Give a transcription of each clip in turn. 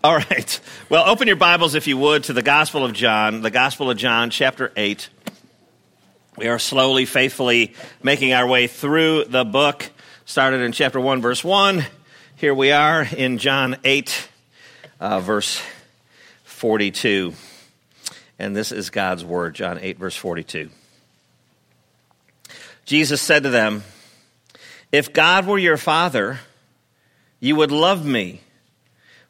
All right. Well, open your Bibles, if you would, to the Gospel of John, the Gospel of John, chapter 8. We are slowly, faithfully making our way through the book. Started in chapter 1, verse 1. Here we are in John 8, uh, verse 42. And this is God's word, John 8, verse 42. Jesus said to them, If God were your Father, you would love me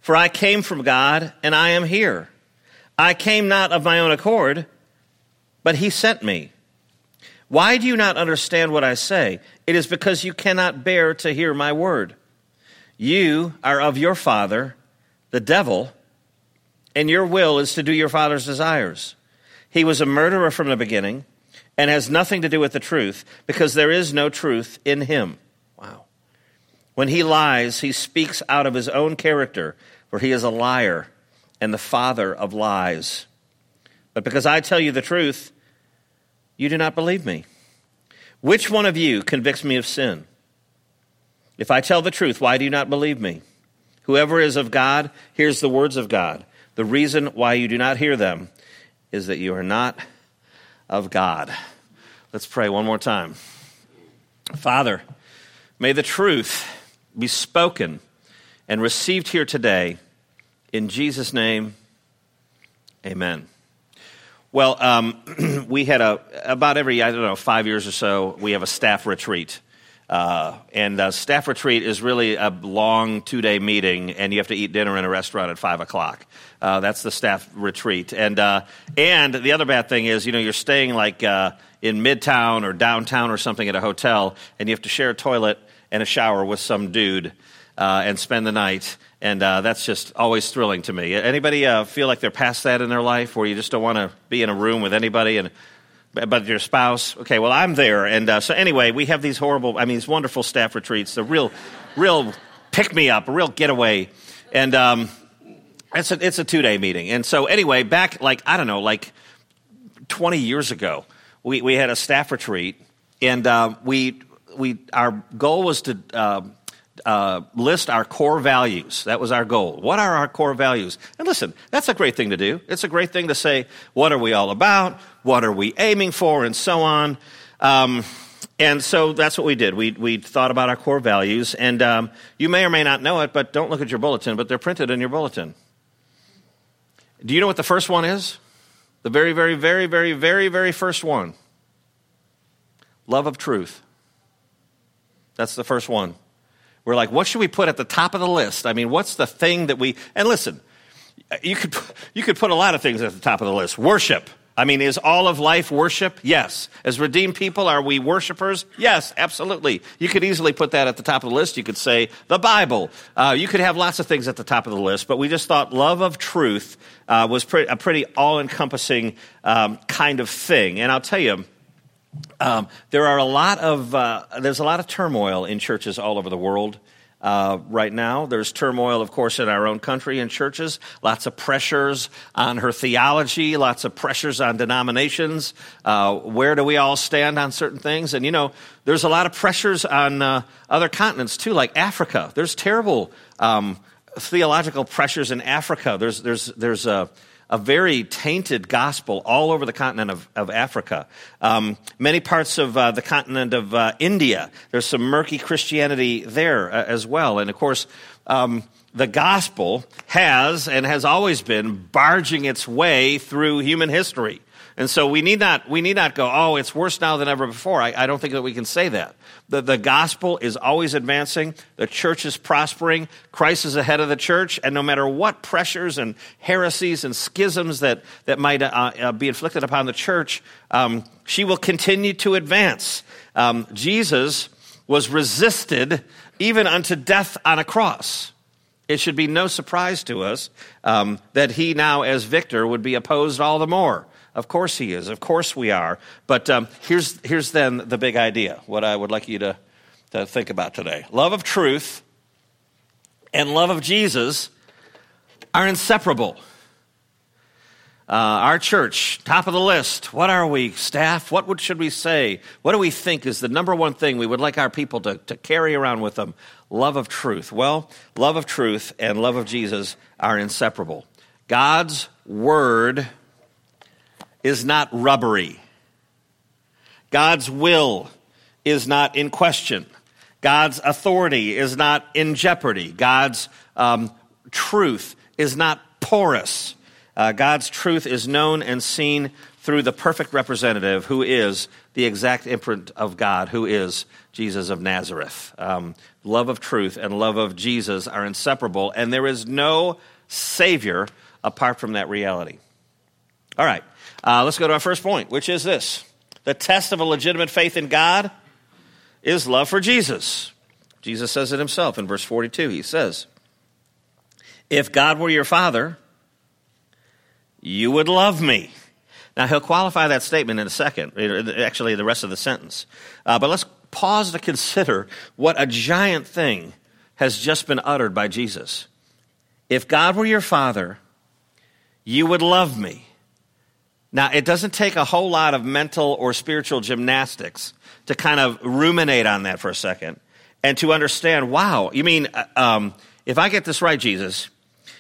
for I came from God, and I am here. I came not of my own accord, but he sent me. Why do you not understand what I say? It is because you cannot bear to hear my word. You are of your father, the devil, and your will is to do your father's desires. He was a murderer from the beginning and has nothing to do with the truth because there is no truth in him. When he lies, he speaks out of his own character, for he is a liar and the father of lies. But because I tell you the truth, you do not believe me. Which one of you convicts me of sin? If I tell the truth, why do you not believe me? Whoever is of God hears the words of God. The reason why you do not hear them is that you are not of God. Let's pray one more time. Father, may the truth be spoken and received here today. In Jesus' name, amen. Well, um, we had a, about every, I don't know, five years or so, we have a staff retreat. Uh, and staff retreat is really a long two day meeting, and you have to eat dinner in a restaurant at five o'clock. Uh, that's the staff retreat. And, uh, and the other bad thing is, you know, you're staying like uh, in midtown or downtown or something at a hotel, and you have to share a toilet and a shower with some dude uh, and spend the night. And uh, that's just always thrilling to me. Anybody uh, feel like they're past that in their life, where you just don't want to be in a room with anybody and but your spouse? Okay, well I'm there, and uh, so anyway, we have these horrible, I mean, these wonderful staff retreats. The real, real pick me up, a real getaway, and um, it's a it's a two day meeting. And so anyway, back like I don't know, like twenty years ago, we we had a staff retreat, and uh, we we our goal was to uh, uh, list our core values. That was our goal. What are our core values? And listen, that's a great thing to do. It's a great thing to say, what are we all about? What are we aiming for? And so on. Um, and so that's what we did. We, we thought about our core values. And um, you may or may not know it, but don't look at your bulletin, but they're printed in your bulletin. Do you know what the first one is? The very, very, very, very, very, very first one love of truth. That's the first one. We're like, what should we put at the top of the list? I mean, what's the thing that we, and listen, you could, you could put a lot of things at the top of the list. Worship. I mean, is all of life worship? Yes. As redeemed people, are we worshipers? Yes, absolutely. You could easily put that at the top of the list. You could say the Bible. Uh, you could have lots of things at the top of the list, but we just thought love of truth uh, was pre- a pretty all encompassing um, kind of thing. And I'll tell you, um, there are a lot of uh, there's a lot of turmoil in churches all over the world. Uh, right now. There's turmoil, of course, in our own country and churches. Lots of pressures on her theology, lots of pressures on denominations. Uh, where do we all stand on certain things? And, you know, there's a lot of pressures on uh, other continents, too, like Africa. There's terrible um, theological pressures in Africa. There's, there's, there's a a very tainted gospel all over the continent of, of Africa. Um, many parts of uh, the continent of uh, India, there's some murky Christianity there uh, as well. And of course, um, the gospel has and has always been barging its way through human history. And so we need not, we need not go, oh, it's worse now than ever before. I, I don't think that we can say that. The, the gospel is always advancing. The church is prospering. Christ is ahead of the church. And no matter what pressures and heresies and schisms that, that might uh, uh, be inflicted upon the church, um, she will continue to advance. Um, Jesus was resisted even unto death on a cross. It should be no surprise to us um, that he now, as victor, would be opposed all the more. Of course he is. Of course we are. But um, here's, here's then the big idea, what I would like you to, to think about today. Love of truth and love of Jesus are inseparable. Uh, our church, top of the list. What are we, staff? What would, should we say? What do we think is the number one thing we would like our people to, to carry around with them? Love of truth. Well, love of truth and love of Jesus are inseparable. God's word is not rubbery. God's will is not in question. God's authority is not in jeopardy. God's um, truth is not porous. Uh, God's truth is known and seen through the perfect representative who is the exact imprint of God, who is Jesus of Nazareth. Um, love of truth and love of Jesus are inseparable, and there is no Savior apart from that reality. All right, uh, let's go to our first point, which is this the test of a legitimate faith in God is love for Jesus. Jesus says it himself in verse 42. He says, If God were your Father, you would love me. Now, he'll qualify that statement in a second, actually, the rest of the sentence. Uh, but let's pause to consider what a giant thing has just been uttered by Jesus. If God were your Father, you would love me. Now, it doesn't take a whole lot of mental or spiritual gymnastics to kind of ruminate on that for a second and to understand wow, you mean, uh, um, if I get this right, Jesus,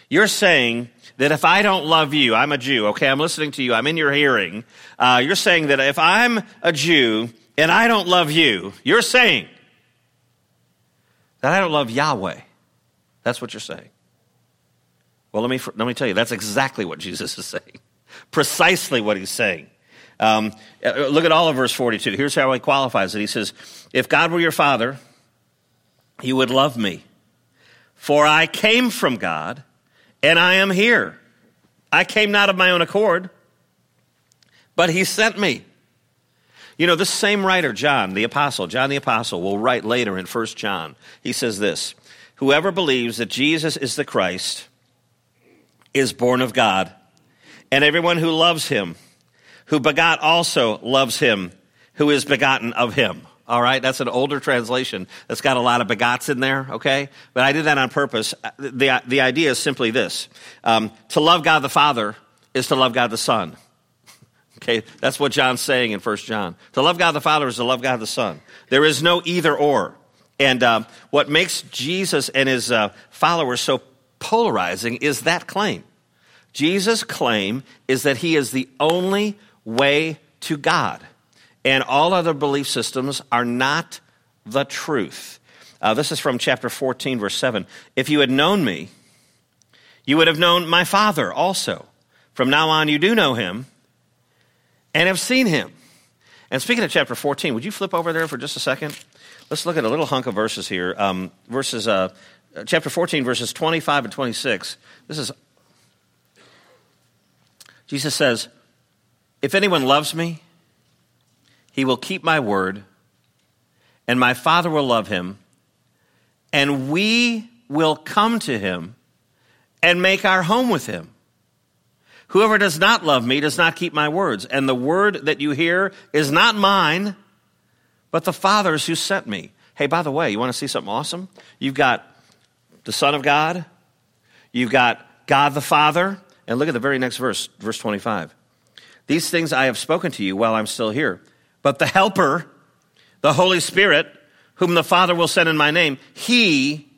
you're saying that if I don't love you, I'm a Jew, okay, I'm listening to you, I'm in your hearing. Uh, you're saying that if I'm a Jew and I don't love you, you're saying that I don't love Yahweh. That's what you're saying. Well, let me, let me tell you, that's exactly what Jesus is saying. Precisely what he's saying. Um, uh, look at all of verse 42. Here's how he qualifies it. He says, If God were your father, you would love me. For I came from God, and I am here. I came not of my own accord, but he sent me. You know, this same writer, John the Apostle, John the Apostle, will write later in 1 John. He says this Whoever believes that Jesus is the Christ is born of God, and everyone who loves him, who begot also loves him, who is begotten of him. All right, that's an older translation that's got a lot of begots in there, okay? But I did that on purpose. The, the idea is simply this um, to love God the Father is to love God the Son. Okay, that's what John's saying in 1 John. To love God the Father is to love God the Son. There is no either or. And uh, what makes Jesus and his uh, followers so polarizing is that claim. Jesus' claim is that he is the only way to God, and all other belief systems are not the truth. Uh, this is from chapter 14, verse 7. If you had known me, you would have known my Father also. From now on, you do know him and have seen him. And speaking of chapter 14, would you flip over there for just a second? Let's look at a little hunk of verses here. Um, verses, uh, chapter 14, verses 25 and 26. This is Jesus says, If anyone loves me, he will keep my word, and my Father will love him, and we will come to him and make our home with him. Whoever does not love me does not keep my words, and the word that you hear is not mine, but the Father's who sent me. Hey, by the way, you want to see something awesome? You've got the Son of God, you've got God the Father, and look at the very next verse, verse 25. These things I have spoken to you while I'm still here. But the Helper, the Holy Spirit, whom the Father will send in my name, he,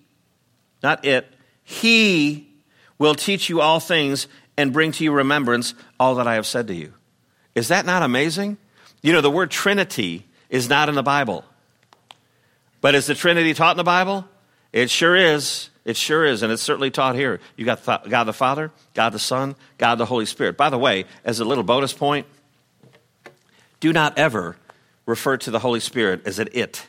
not it, he will teach you all things and bring to you remembrance all that I have said to you. Is that not amazing? You know, the word Trinity is not in the Bible. But is the Trinity taught in the Bible? It sure is. It sure is, and it's certainly taught here. You got God the Father, God the Son, God the Holy Spirit. By the way, as a little bonus point, do not ever refer to the Holy Spirit as an it.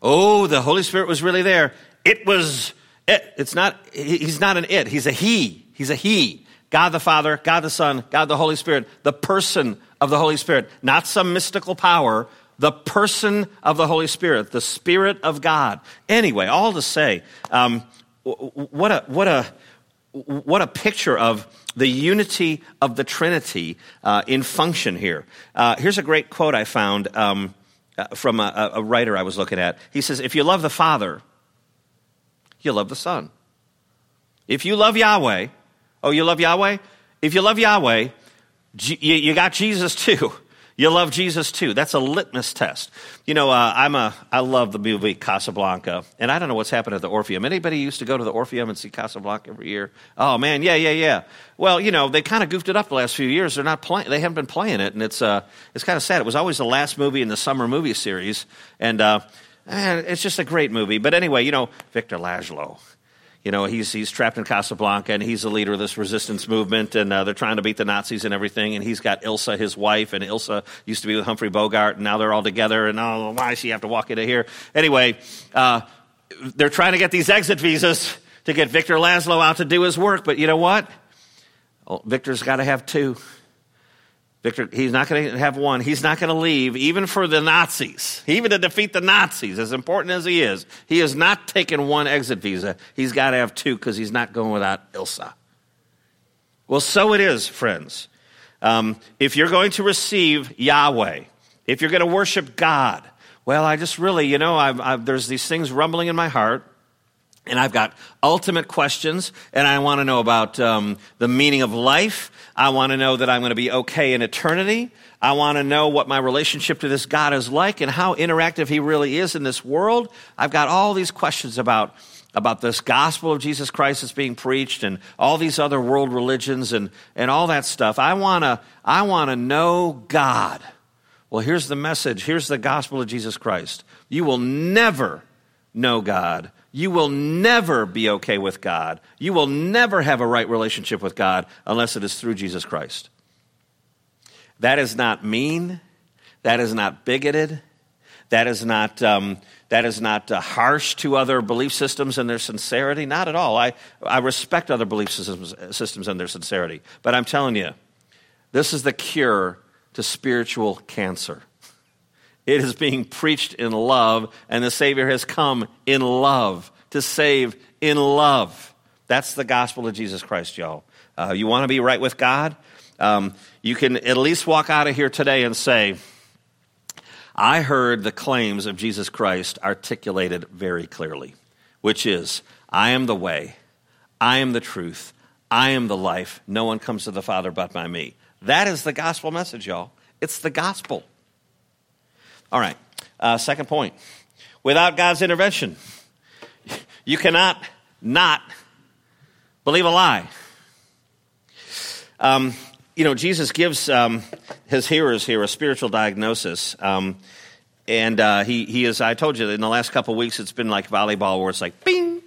Oh, the Holy Spirit was really there. It was it. It's not, he's not an it, he's a he. He's a he. God the Father, God the Son, God the Holy Spirit, the person of the Holy Spirit, not some mystical power, the person of the Holy Spirit, the Spirit of God. Anyway, all to say, um, what a what a what a picture of the unity of the Trinity uh, in function here. Uh, here's a great quote I found um, uh, from a, a writer I was looking at. He says, "If you love the Father, you love the Son. If you love Yahweh, oh, you love Yahweh." if you love Yahweh, you got Jesus too. You love Jesus too. That's a litmus test. You know, uh, I'm a, I love the movie Casablanca, and I don't know what's happened at the Orpheum. Anybody used to go to the Orpheum and see Casablanca every year? Oh man, yeah, yeah, yeah. Well, you know, they kind of goofed it up the last few years. They're not playing. They haven't been playing it, and it's uh, it's kind of sad. It was always the last movie in the summer movie series, and uh, man, it's just a great movie. But anyway, you know, Victor Laszlo you know, he's, he's trapped in Casablanca and he's the leader of this resistance movement and uh, they're trying to beat the Nazis and everything. And he's got Ilsa, his wife, and Ilsa used to be with Humphrey Bogart and now they're all together. And oh, why does she have to walk into here? Anyway, uh, they're trying to get these exit visas to get Victor Laszlo out to do his work. But you know what? Oh, Victor's got to have two. Victor, he's not going to have one. He's not going to leave, even for the Nazis, even to defeat the Nazis, as important as he is. He is not taking one exit visa. He's got to have two because he's not going without Ilsa. Well, so it is, friends. Um, if you're going to receive Yahweh, if you're going to worship God, well, I just really, you know, I've, I've, there's these things rumbling in my heart and I've got ultimate questions, and I want to know about um, the meaning of life. I want to know that I'm going to be okay in eternity. I want to know what my relationship to this God is like and how interactive He really is in this world. I've got all these questions about, about this gospel of Jesus Christ that's being preached and all these other world religions and, and all that stuff. I want to I want to know God. Well, here's the message. Here's the gospel of Jesus Christ. You will never know God you will never be okay with God. You will never have a right relationship with God unless it is through Jesus Christ. That is not mean. That is not bigoted. That is not, um, that is not uh, harsh to other belief systems and their sincerity. Not at all. I, I respect other belief systems, systems and their sincerity. But I'm telling you, this is the cure to spiritual cancer. It is being preached in love, and the Savior has come in love to save in love. That's the gospel of Jesus Christ, y'all. Uh, you want to be right with God? Um, you can at least walk out of here today and say, I heard the claims of Jesus Christ articulated very clearly, which is, I am the way, I am the truth, I am the life. No one comes to the Father but by me. That is the gospel message, y'all. It's the gospel. All right, uh, second point. Without God's intervention, you cannot not believe a lie. Um, you know, Jesus gives um, his hearers here a spiritual diagnosis. Um, and uh, he, he is, I told you, in the last couple weeks, it's been like volleyball where it's like bing,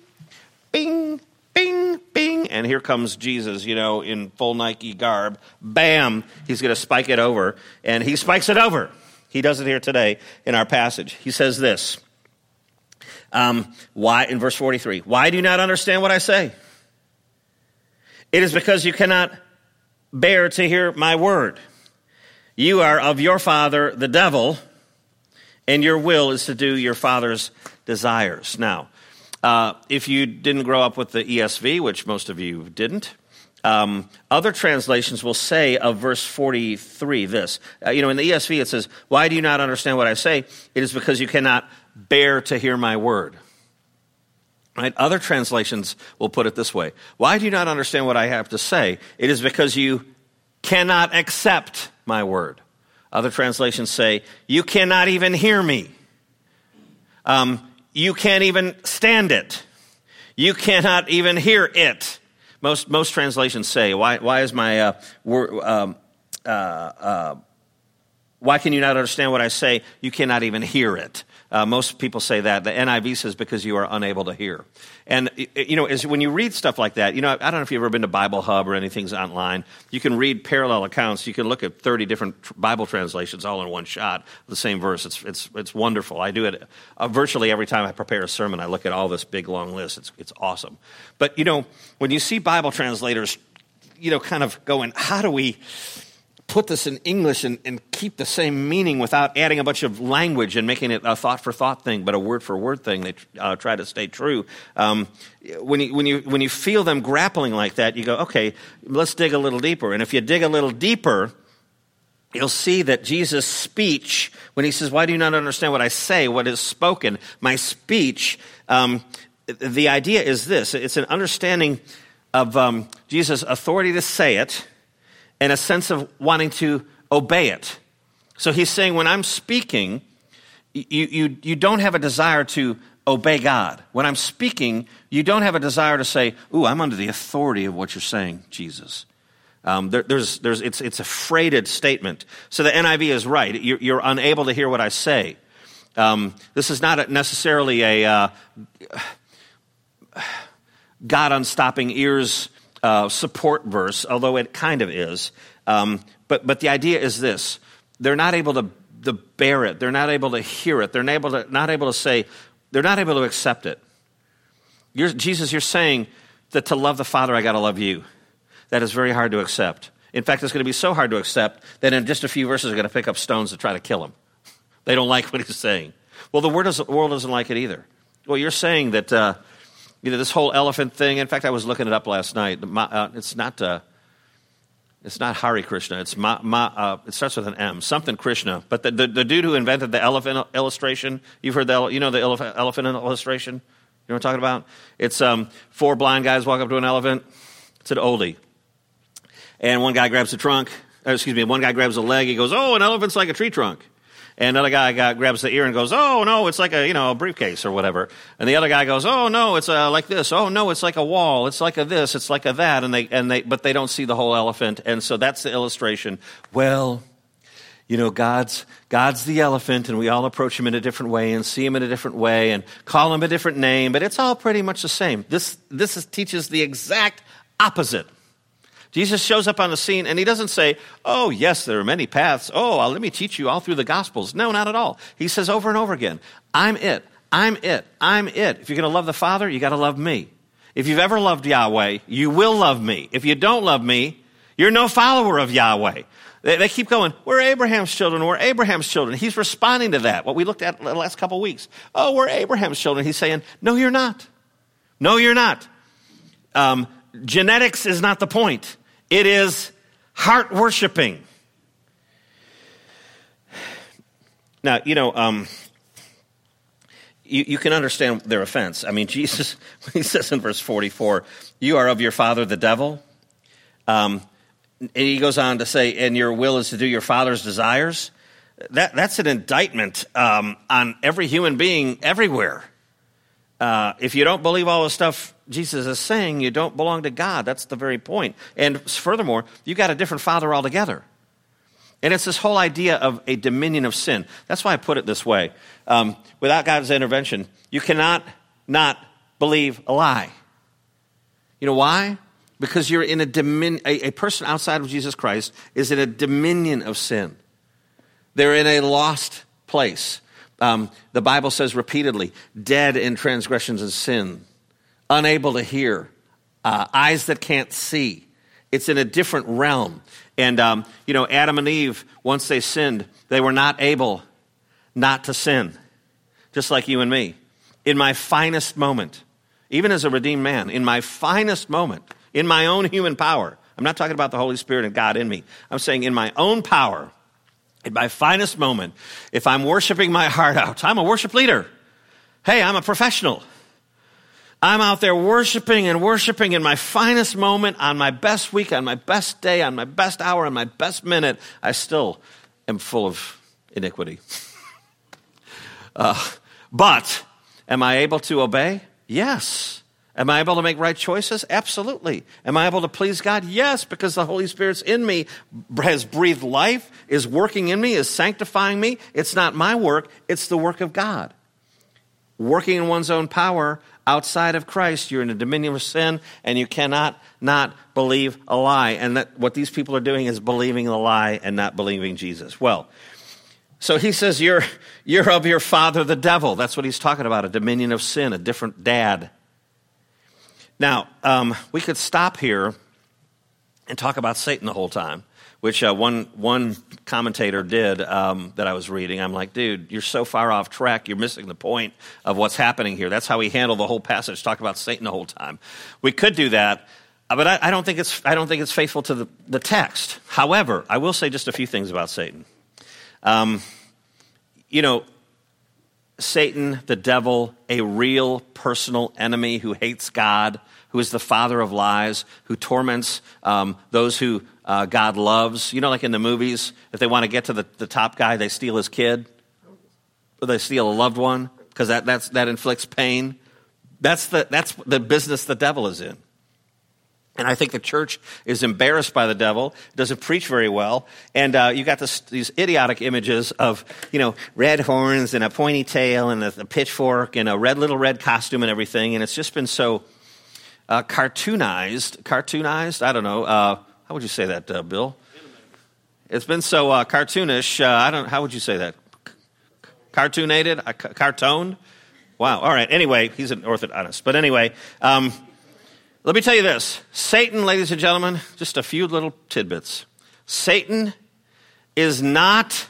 bing, bing, bing. And here comes Jesus, you know, in full Nike garb. Bam, he's going to spike it over. And he spikes it over. He does it here today in our passage. He says this um, Why, in verse 43, why do you not understand what I say? It is because you cannot bear to hear my word. You are of your father, the devil, and your will is to do your father's desires. Now, uh, if you didn't grow up with the ESV, which most of you didn't, um, other translations will say of verse 43 this. Uh, you know, in the ESV it says, Why do you not understand what I say? It is because you cannot bear to hear my word. Right? Other translations will put it this way Why do you not understand what I have to say? It is because you cannot accept my word. Other translations say, You cannot even hear me. Um, you can't even stand it. You cannot even hear it. Most, most translations say, why, why is my, uh, wor- um, uh, uh, why can you not understand what I say? You cannot even hear it. Uh, most people say that. The NIV says because you are unable to hear. And, you know, as, when you read stuff like that, you know, I don't know if you've ever been to Bible Hub or anything online. You can read parallel accounts. You can look at 30 different Bible translations all in one shot, the same verse. It's, it's, it's wonderful. I do it uh, virtually every time I prepare a sermon. I look at all this big, long list. It's, it's awesome. But, you know, when you see Bible translators, you know, kind of going, how do we put this in English and, and, keep the same meaning without adding a bunch of language and making it a thought for thought thing, but a word for word thing. They uh, try to stay true. Um, when, you, when, you, when you feel them grappling like that, you go, okay, let's dig a little deeper. And if you dig a little deeper, you'll see that Jesus' speech, when he says, Why do you not understand what I say, what is spoken? My speech, um, the idea is this it's an understanding of um, Jesus' authority to say it and a sense of wanting to obey it. So he's saying, when I'm speaking, you, you, you don't have a desire to obey God. When I'm speaking, you don't have a desire to say, Ooh, I'm under the authority of what you're saying, Jesus. Um, there, there's, there's, it's, it's a freighted statement. So the NIV is right. You're, you're unable to hear what I say. Um, this is not necessarily a uh, God unstopping ears uh, support verse, although it kind of is. Um, but, but the idea is this they're not able to, to bear it, they're not able to hear it, they're not able to, not able to say, they're not able to accept it. You're, Jesus, you're saying that to love the Father, I got to love you. That is very hard to accept. In fact, it's going to be so hard to accept that in just a few verses, they're going to pick up stones to try to kill him. They don't like what he's saying. Well, the world doesn't like it either. Well, you're saying that uh, you know this whole elephant thing. In fact, I was looking it up last night. Uh, it's not. Uh, it's not Hari Krishna. It's Ma, Ma, uh, it starts with an M, something Krishna. But the, the, the, dude who invented the elephant illustration, you've heard the, you know the elephant, illustration? You know what I'm talking about? It's um, four blind guys walk up to an elephant. It's an oldie. And one guy grabs the trunk, excuse me, one guy grabs a leg. He goes, oh, an elephant's like a tree trunk. And another guy got, grabs the ear and goes, "Oh no, it's like a you know a briefcase or whatever." And the other guy goes, "Oh no, it's uh, like this. Oh no, it's like a wall. It's like a this. It's like a that." And they and they but they don't see the whole elephant. And so that's the illustration. Well, you know, God's God's the elephant, and we all approach him in a different way and see him in a different way and call him a different name, but it's all pretty much the same. This this is, teaches the exact opposite. Jesus shows up on the scene and he doesn't say, Oh, yes, there are many paths. Oh, let me teach you all through the Gospels. No, not at all. He says over and over again, I'm it. I'm it. I'm it. If you're going to love the Father, you got to love me. If you've ever loved Yahweh, you will love me. If you don't love me, you're no follower of Yahweh. They, they, keep going, we're Abraham's children, we're Abraham's children. He's responding to that, what we looked at the last couple of weeks. Oh, we're Abraham's children. He's saying, no, you're not. No, you're not. Um, genetics is not the point. It is heart worshiping. Now, you know, um, you, you, can understand their offense. I mean, Jesus, he says in verse 44, You are of your father the devil. Um, and he goes on to say, And your will is to do your father's desires. That, that's an indictment um, on every human being everywhere. Uh, if you don't believe all the stuff Jesus is saying, you don't belong to God. That's the very point. And furthermore, you got a different father altogether. And it's this whole idea of a dominion of sin. That's why I put it this way. Um, without God's intervention, you cannot not believe a lie. You know why? Because you're in a dominion, a, a person outside of Jesus Christ is in a dominion of sin. They're in a lost place. Um, the Bible says repeatedly, dead in transgressions and sin, unable to hear, uh, eyes that can't see. It's in a different realm. And, um, you know, Adam and Eve, once they sinned, they were not able not to sin, just like you and me. In my finest moment, even as a redeemed man, in my finest moment, in my own human power, I'm not talking about the Holy Spirit and God in me. I'm saying in my own power, in my finest moment, if I'm worshiping my heart out, I'm a worship leader. Hey, I'm a professional. I'm out there worshiping and worshiping in my finest moment, on my best week, on my best day, on my best hour, on my best minute. I still am full of iniquity. uh, but am I able to obey? Yes. Am I able to make right choices? Absolutely. Am I able to please God? Yes, because the Holy Spirit's in me, has breathed life, is working in me, is sanctifying me. It's not my work, it's the work of God. Working in one's own power outside of Christ, you're in a dominion of sin, and you cannot not believe a lie. And that what these people are doing is believing the lie and not believing Jesus. Well, so he says, You're, you're of your father, the devil. That's what he's talking about a dominion of sin, a different dad. Now, um, we could stop here and talk about Satan the whole time, which uh, one, one commentator did um, that I was reading. I'm like, dude, you're so far off track, you're missing the point of what's happening here. That's how we handle the whole passage, talk about Satan the whole time. We could do that, uh, but I, I, don't, think it's, I don't think it's faithful to the, the text. However, I will say just a few things about Satan. Um, you know, Satan, the devil, a real personal enemy who hates God, who is the father of lies, who torments um, those who uh, God loves. You know, like in the movies, if they want to get to the, the top guy, they steal his kid, or they steal a loved one, because that, that inflicts pain. That's the, that's the business the devil is in. And I think the church is embarrassed by the devil, doesn't preach very well. And uh, you got this, these idiotic images of, you know, red horns and a pointy tail and a, a, pitchfork and a red little red costume and everything. And it's just been so uh, cartoonized. Cartoonized? I don't know. Uh, how would you say that, uh, Bill? It's been so uh, cartoonish. Uh, I don't. How would you say that? Cartoonated? Uh, cartoon? Wow. All right. Anyway, he's an orthodontist. But anyway, um, let me tell you this Satan, ladies and gentlemen, just a few little tidbits. Satan is not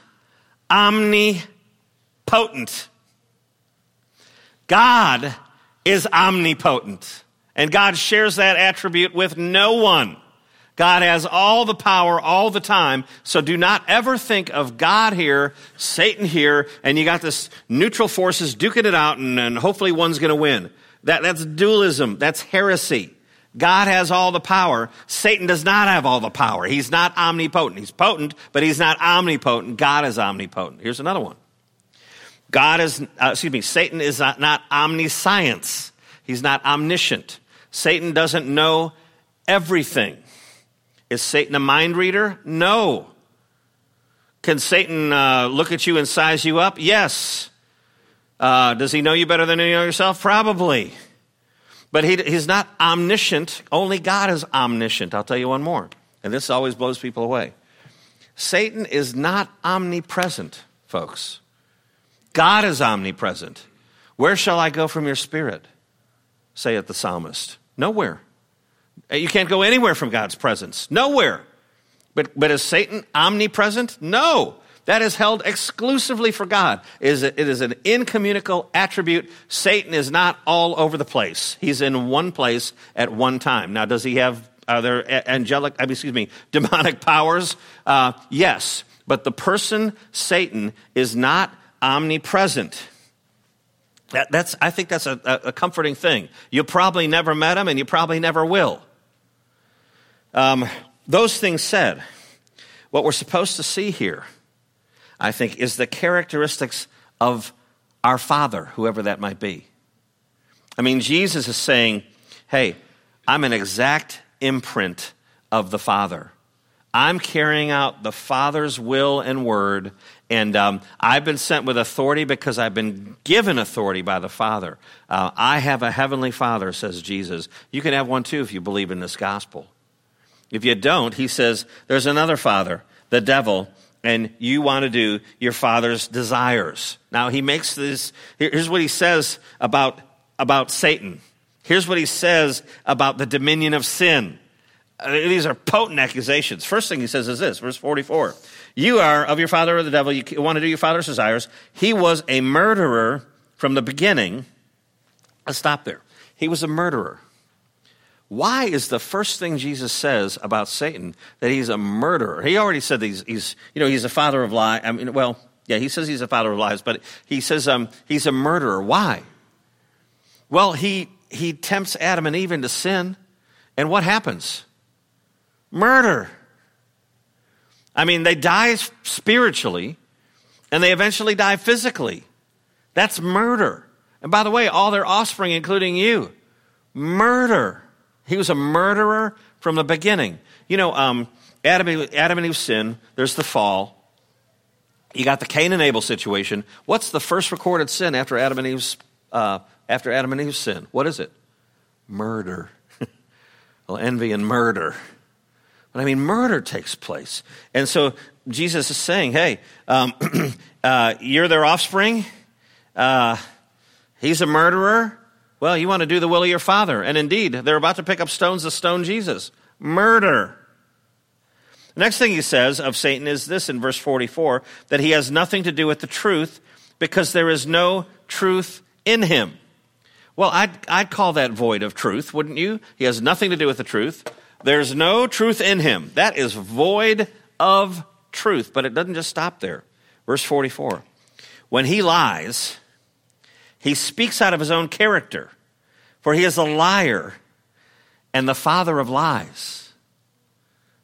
omnipotent. God is omnipotent. And God shares that attribute with no one. God has all the power all the time. So do not ever think of God here, Satan here, and you got this neutral forces duking it out and, and hopefully one's going to win. That, that's dualism. That's heresy. God has all the power. Satan does not have all the power. He's not omnipotent. He's potent, but he's not omnipotent. God is omnipotent. Here's another one. God is, uh, excuse me, Satan is not, not omniscience. He's not omniscient. Satan doesn't know everything. Is Satan a mind reader? No. Can Satan uh, look at you and size you up? Yes. Uh, does he know you better than you know yourself? Probably. But he, he's not omniscient. Only God is omniscient. I'll tell you one more. And this always blows people away. Satan is not omnipresent, folks. God is omnipresent. Where shall I go from your spirit? Saith the psalmist. Nowhere. You can't go anywhere from God's presence. Nowhere. But, but is Satan omnipresent? No. That is held exclusively for God. It is, an incommunicable attribute. Satan is not all over the place. He's in one place at one time. Now, does he have are there angelic, excuse me, demonic powers? Uh, yes. But the person, Satan, is not omnipresent. That, that's, I think that's a, a, comforting thing. You probably never met him, and you probably never will. Um, those things said, what we're supposed to see here, I think, is the characteristics of our Father, whoever that might be. I mean, Jesus is saying, hey, I'm an exact imprint of the Father. I'm carrying out the Father's will and word, and um, I've been sent with authority because I've been given authority by the Father. Uh, I have a heavenly Father, says Jesus. You can have one too if you believe in this gospel. If you don't, he says, there's another father, the devil, and you want to do your father's desires. Now, he makes this, here's what he says about, about Satan. Here's what he says about the dominion of sin. Uh, these are potent accusations. First thing he says is this, verse 44. You are of your father or the devil, you want to do your father's desires. He was a murderer from the beginning. Let's stop there. He was a murderer. Why is the first thing Jesus says about Satan that he's a murderer? He already said he's, he's you know, he's a father of lies. I mean, well, yeah, he says he's a father of lies, but he says um, he's a murderer. Why? Well, he, he tempts Adam and Eve into sin, and what happens? Murder. I mean, they die spiritually, and they eventually die physically. That's murder. And by the way, all their offspring, including you, murder. He was a murderer from the beginning. You know, um, Adam, Adam and Eve sin, there's the fall. You got the Cain and Abel situation. What's the first recorded sin after Adam and Eve's uh, after Adam and Eve's sin? What is it? Murder. well, envy and murder. But I mean, murder takes place. And so Jesus is saying, hey, um, uh, you're their offspring. Uh, he's a murderer. Well, you want to do the will of your father. And indeed, they're about to pick up stones to stone Jesus. Murder. The next thing he says of Satan is this in verse 44 that he has nothing to do with the truth because there is no truth in him. Well, I'd, I'd call that void of truth, wouldn't you? He has nothing to do with the truth. There's no truth in him. That is void of truth. But it doesn't just stop there. Verse 44 When he lies, He speaks out of his own character, for he is a liar and the father of lies.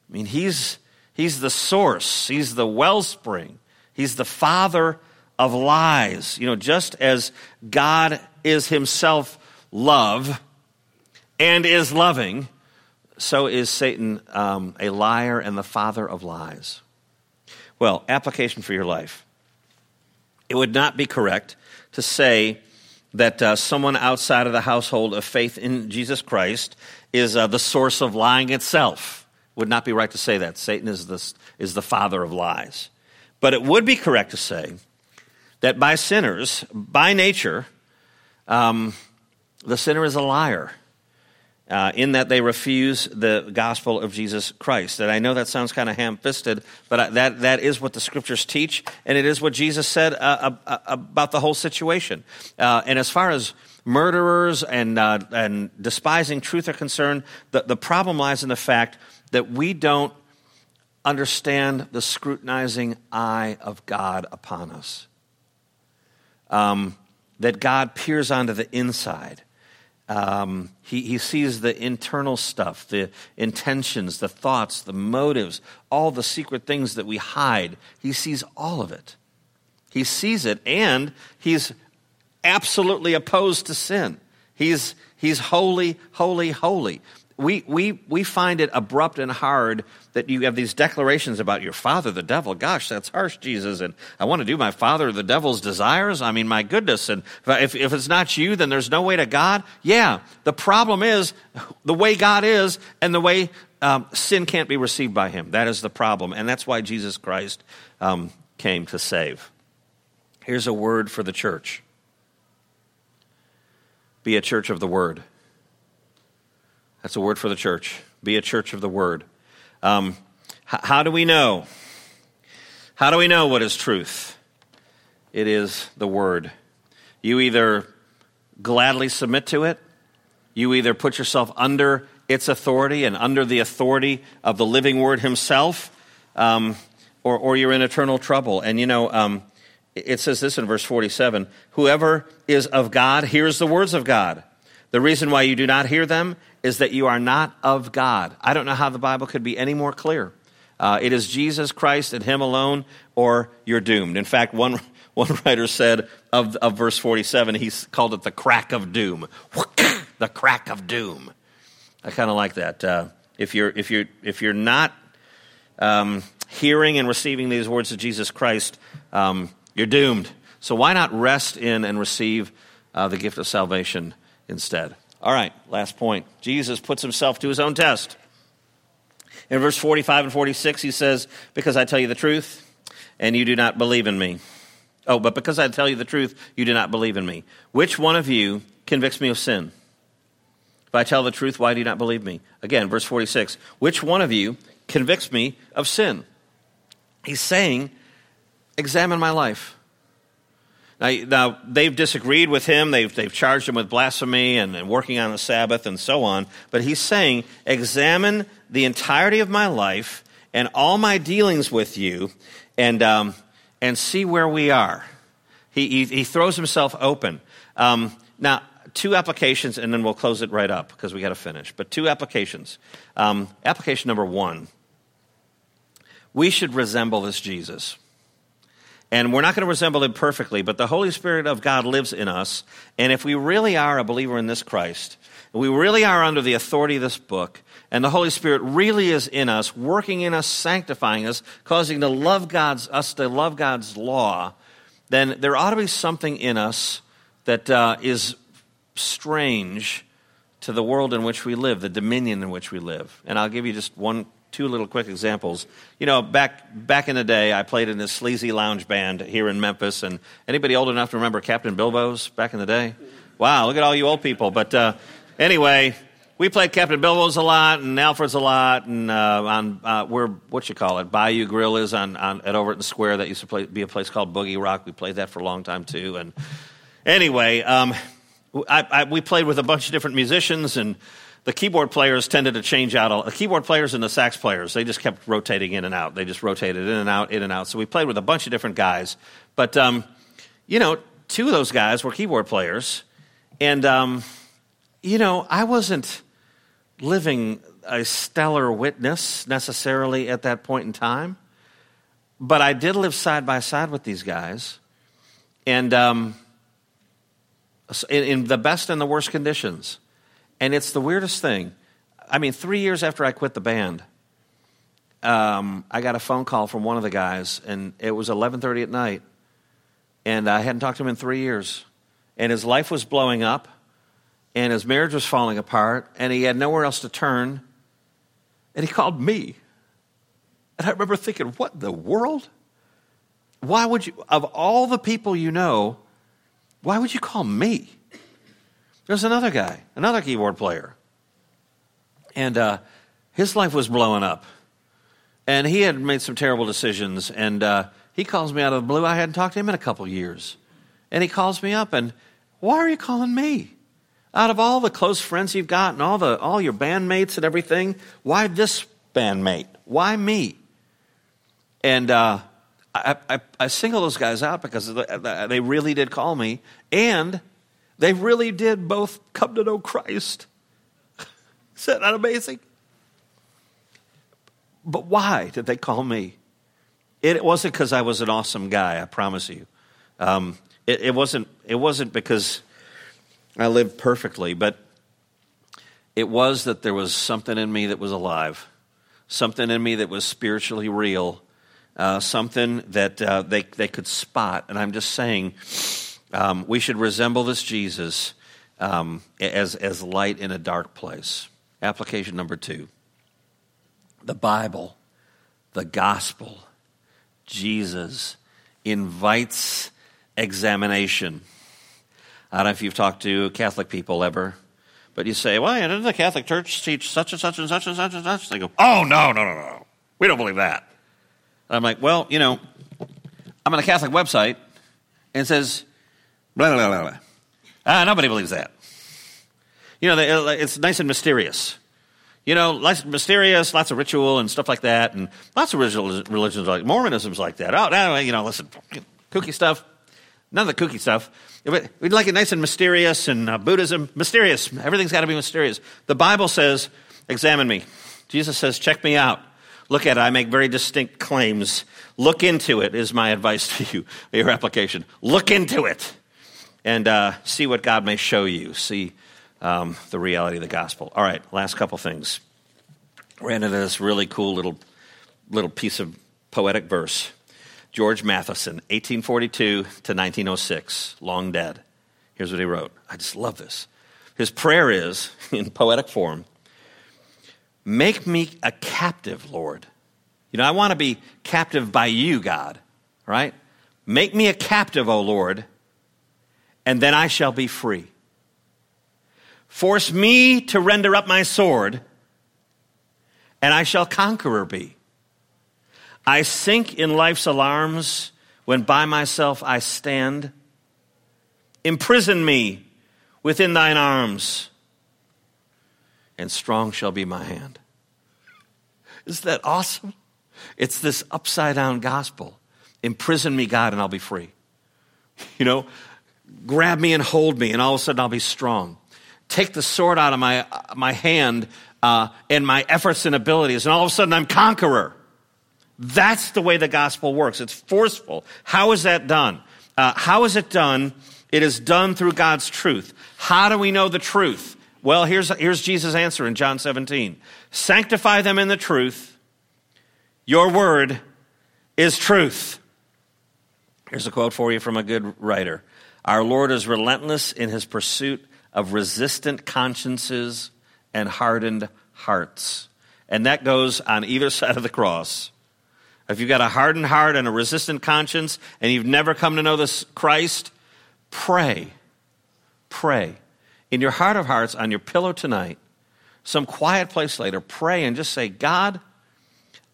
I mean, he's, he's the source, he's the wellspring, he's the father of lies. You know, just as God is himself love and is loving, so is Satan um, a liar and the father of lies. Well, application for your life. It would not be correct to say that uh, someone outside of the household of faith in Jesus Christ is uh, the source of lying itself. Would not be right to say that. Satan is the, is the father of lies. But it would be correct to say that by sinners, by nature, um, the sinner is a liar. Uh, in that they refuse the gospel of Jesus Christ. And I know that sounds kind of ham fisted, but that, that is what the scriptures teach, and it is what Jesus said uh, uh, about the whole situation. Uh, and as far as murderers and, uh, and despising truth are concerned, the, the problem lies in the fact that we don't understand the scrutinizing eye of God upon us. Um, that God peers onto the inside um, he, he sees the internal stuff, the intentions, the thoughts, the motives, all the secret things that we hide. He sees all of it. He sees it, and he's absolutely opposed to sin. He's, he's holy, holy, holy we, we, we find it abrupt and hard that you have these declarations about your father, the devil. Gosh, that's harsh, Jesus. And I want to do my father, the devil's desires. I mean, my goodness. And if, if it's not you, then there's no way to God. Yeah. The problem is the way God is and the way um, sin can't be received by him. That is the problem. And that's why Jesus Christ um, came to save. Here's a word for the church be a church of the word. That's a word for the church. Be a church of the word. Um, h- how do we know? How do we know what is truth? It is the word. You either gladly submit to it, you either put yourself under its authority and under the authority of the living word himself, um, or, or, you're in eternal trouble. And you know, um, it says this in verse 47 Whoever is of God hears the words of God. The reason why you do not hear them is that you are not of God. I don't know how the Bible could be any more clear. Uh, it is Jesus Christ and Him alone, or you're doomed. In fact, one, one writer said of, of verse 47, he called it the crack of doom. the crack of doom. I kind of like that. Uh, if, you're, if, you're, if you're not um, hearing and receiving these words of Jesus Christ, um, you're doomed. So why not rest in and receive uh, the gift of salvation instead? All right, last point. Jesus puts himself to his own test. In verse 45 and 46, he says, Because I tell you the truth, and you do not believe in me. Oh, but because I tell you the truth, you do not believe in me. Which one of you convicts me of sin? If I tell the truth, why do you not believe me? Again, verse 46 Which one of you convicts me of sin? He's saying, Examine my life. Now, they've disagreed with him. They've, they've charged him with blasphemy and, and working on the Sabbath and so on. But he's saying, examine the entirety of my life and all my dealings with you and, um, and see where we are. He, he, he throws himself open. Um, now, two applications, and then we'll close it right up because we got to finish. But two applications. Um, application number one we should resemble this Jesus. And we're not going to resemble him perfectly, but the Holy Spirit of God lives in us. And if we really are a believer in this Christ, we really are under the authority of this book, and the Holy Spirit really is in us, working in us, sanctifying us, causing to love God's, us to love God's law, then there ought to be something in us that uh, is strange to the world in which we live, the dominion in which we live. And I'll give you just one two little quick examples. You know, back back in the day, I played in this sleazy lounge band here in Memphis. And anybody old enough to remember Captain Bilbo's back in the day? Wow, look at all you old people. But uh, anyway, we played Captain Bilbo's a lot and Alfred's a lot, and uh, on uh, where what you call it, Bayou Grill is on, on at over at the square that used to play, be a place called Boogie Rock. We played that for a long time too. And anyway, um, I, I, we played with a bunch of different musicians and the keyboard players tended to change out. The keyboard players and the sax players, they just kept rotating in and out. They just rotated in and out, in and out. So we played with a bunch of different guys. But, um, you know, two of those guys were keyboard players. And, um, you know, I wasn't living a stellar witness necessarily at that point in time, but I did live side by side with these guys. And um, in, in the best and the worst conditions. And it's the weirdest thing. I mean, three years after I quit the band, um, I got a phone call from one of the guys, and it was 11:30 at night, and I hadn't talked to him in three years, and his life was blowing up, and his marriage was falling apart, and he had nowhere else to turn, and he called me, and I remember thinking, "What in the world? Why would you? Of all the people you know, why would you call me?" There's another guy, another keyboard player, and uh, his life was blowing up and he had made some terrible decisions. And uh, he calls me out of the blue. I hadn't talked to him in a couple years. And he calls me up and, why are you calling me? Out of all the close friends you've got and all, the, all your bandmates and everything, why this bandmate? Why me? And uh, I, I, I, single those guys out because they really did call me. And they really did both come to know Christ. Isn't that amazing? But why did they call me? It wasn't because I was an awesome guy, I promise you. Um, it, it, wasn't, it wasn't because I lived perfectly, but it was that there was something in me that was alive, something in me that was spiritually real, uh, something that uh, they, they could spot. And I'm just saying, um, we should resemble this Jesus um, as, as light in a dark place. Application number two the Bible, the gospel, Jesus invites examination. I don't know if you've talked to Catholic people ever, but you say, well, didn't the Catholic Church teach such and such and such and such and such? They go, oh, no, no, no, no. We don't believe that. I'm like, well, you know, I'm on a Catholic website, and it says, blah, blah, blah, blah. Ah, nobody believes that. You know, it's nice and mysterious. You know, mysterious, lots of ritual and stuff like that, and lots of religions like Mormonism's like that. Oh, you know, listen, kooky stuff. None of the kooky stuff. We'd like it nice and mysterious, and uh, Buddhism, mysterious. Everything's got to be mysterious. The Bible says, examine me. Jesus says, check me out. Look at it. I make very distinct claims. Look into it, is my advice to you, your application. Look into it and uh, see what God may show you. See um, the reality of the gospel. All right, last couple things. Ran into this really cool little little piece of poetic verse. George Matheson, 1842 to 1906, long dead. Here's what he wrote. I just love this. His prayer is, in poetic form, Make me a captive, Lord. You know, I want to be captive by you, God, right? Make me a captive, O Lord, and then I shall be free. Force me to render up my sword, and I shall conqueror be. I sink in life's alarms when by myself I stand. Imprison me within thine arms, and strong shall be my hand. Isn't that awesome? It's this upside down gospel. Imprison me, God, and I'll be free. You know, grab me and hold me, and all of a sudden I'll be strong take the sword out of my, my hand uh, and my efforts and abilities, and all of a sudden I'm conqueror. That's the way the gospel works. It's forceful. How is that done? Uh, how is it done? It is done through God's truth. How do we know the truth? Well, here's, here's Jesus' answer in John 17 Sanctify them in the truth. Your word is truth. Here's a quote for you from a good writer Our Lord is relentless in his pursuit of resistant consciences and hardened hearts. And that goes on either side of the cross. If you've got a hardened heart and a resistant conscience and you've never come to know this Christ, pray. Pray. In your heart of hearts, on your pillow tonight, some quiet place later, pray and just say, God,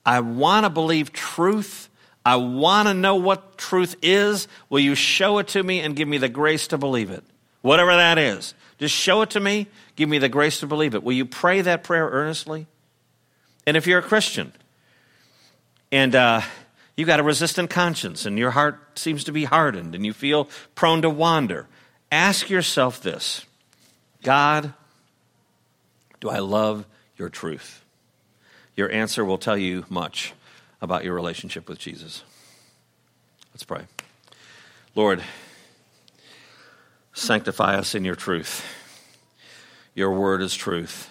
I want to believe truth. I want to know what truth is. Will you show it to me and give me the grace to believe it? Whatever that is. Just show it to me. Give me the grace to believe it. Will you pray that prayer earnestly? And if you're a Christian and uh, You've got a resistant conscience and your heart seems to be hardened and you feel prone to wander. Ask yourself this God, do I love your truth? Your answer will tell you much about your relationship with Jesus. Let's pray. Lord, sanctify us in your truth. Your word is truth.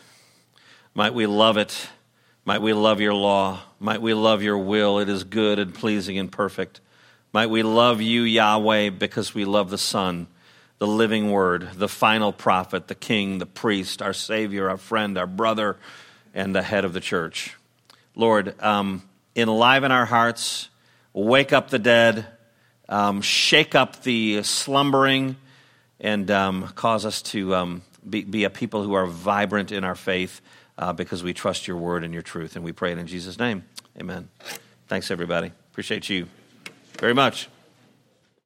Might we love it. Might we love your law. Might we love your will. It is good and pleasing and perfect. Might we love you, Yahweh, because we love the Son, the living word, the final prophet, the king, the priest, our Savior, our friend, our brother, and the head of the church. Lord, um, enliven our hearts, wake up the dead, um, shake up the slumbering, and um, cause us to um, be, be, a people who are vibrant in our faith uh, because we trust your word and your truth. And we pray it in Jesus' name. Amen. Thanks, everybody. Appreciate you very much.